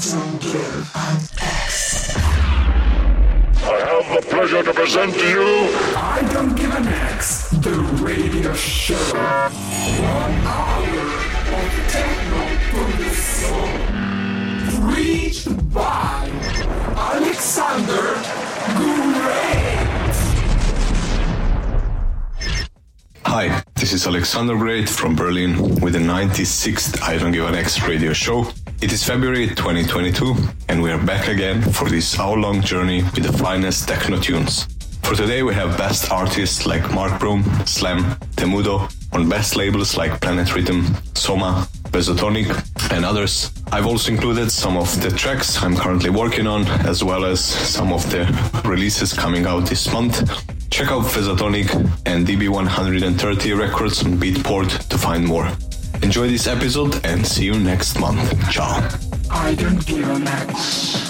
don't give an X. I have the pleasure to present to you I don't give an X. The radio show. One hour of techno from the soul. Reached by Alexander Great. Hi, this is Alexander Great from Berlin with the 96th I Don't Give an X radio show. It is February 2022 and we are back again for this hour-long journey with the finest techno tunes. For today we have best artists like Mark Broom, Slam, Temudo, on best labels like Planet Rhythm, Soma, Bezotonic, and others. I've also included some of the tracks I'm currently working on, as well as some of the releases coming out this month. Check out Phesatonic and DB130 records on Beatport to find more. Enjoy this episode and see you next month. Ciao. I don't give.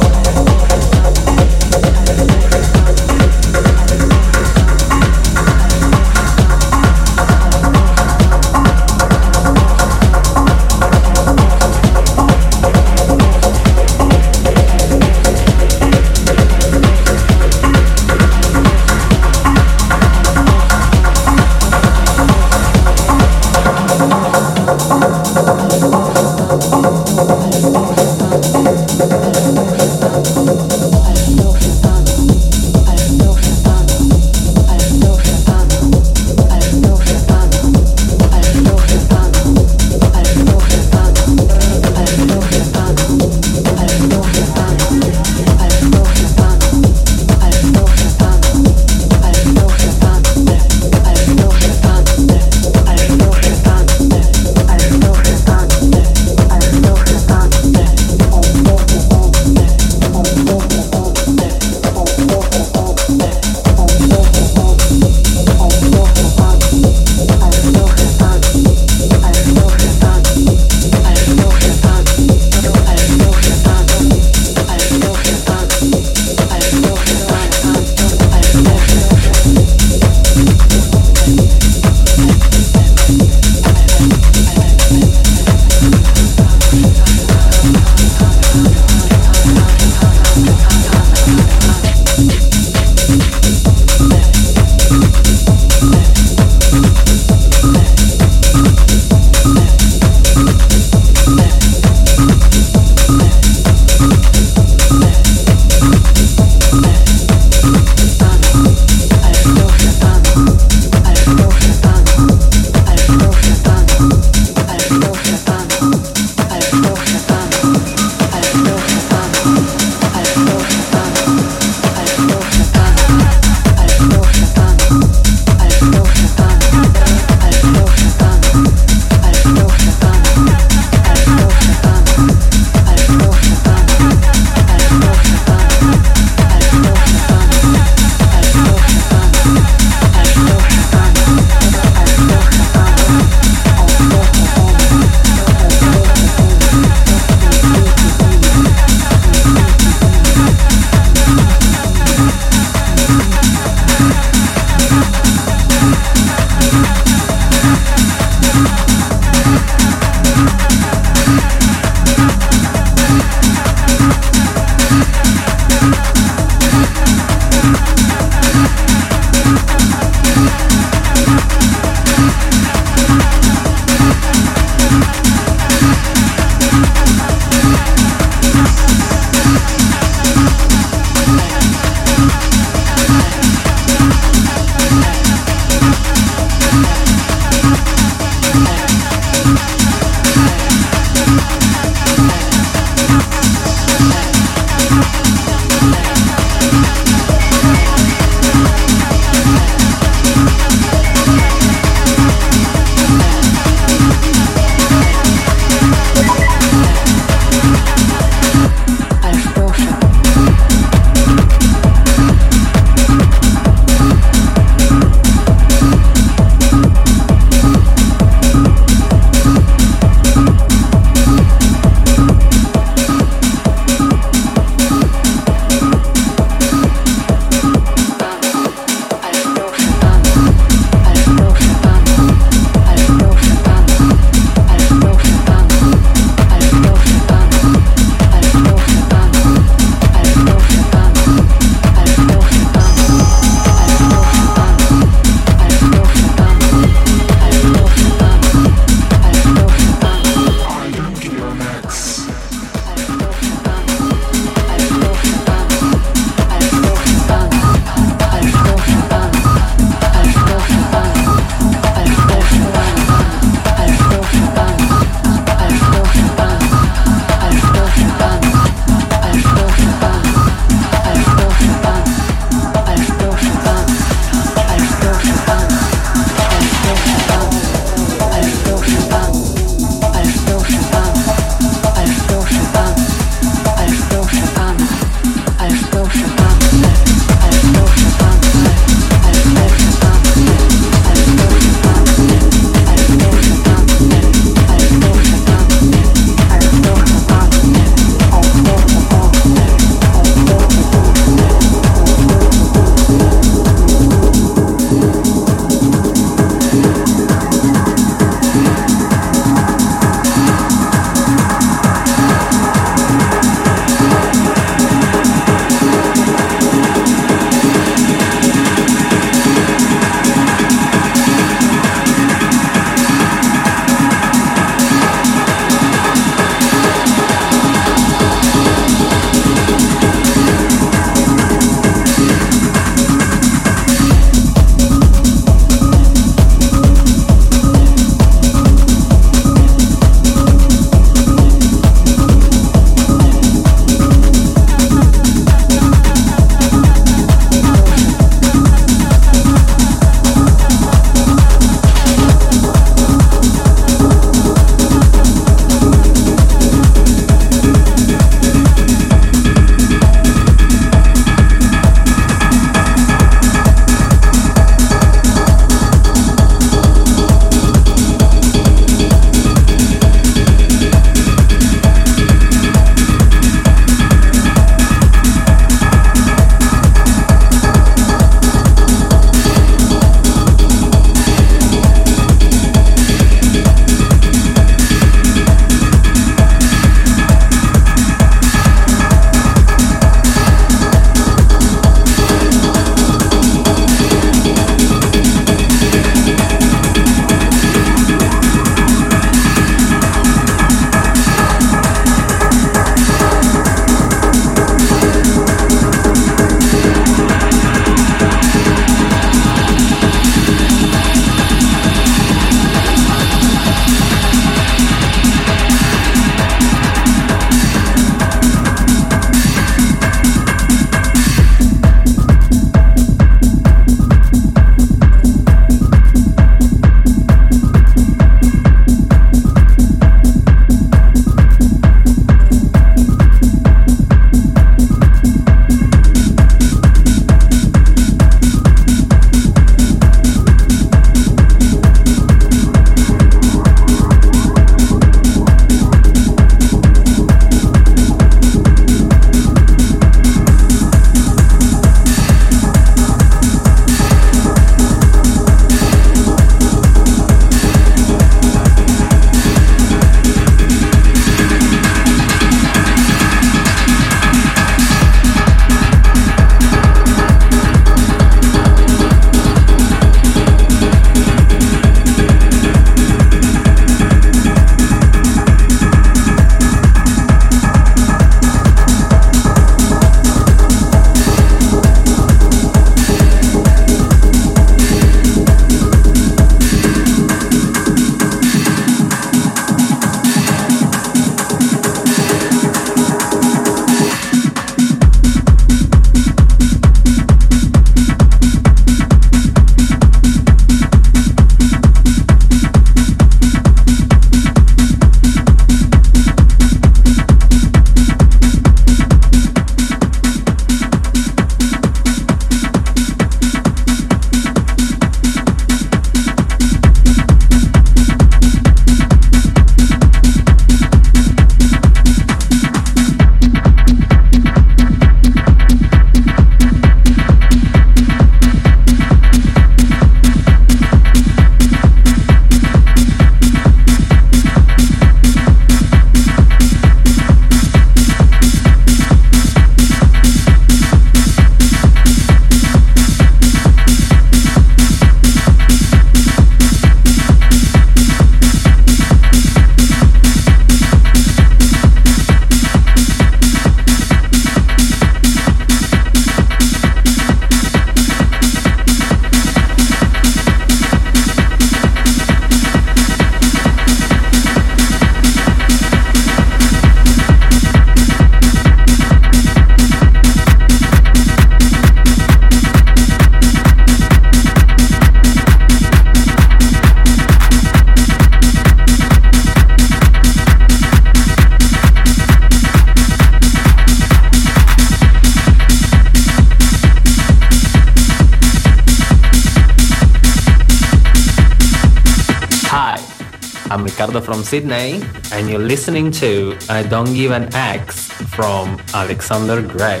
From Sydney, and you're listening to I Don't Give an X from Alexander Gray.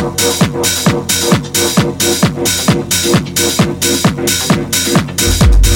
Thank you.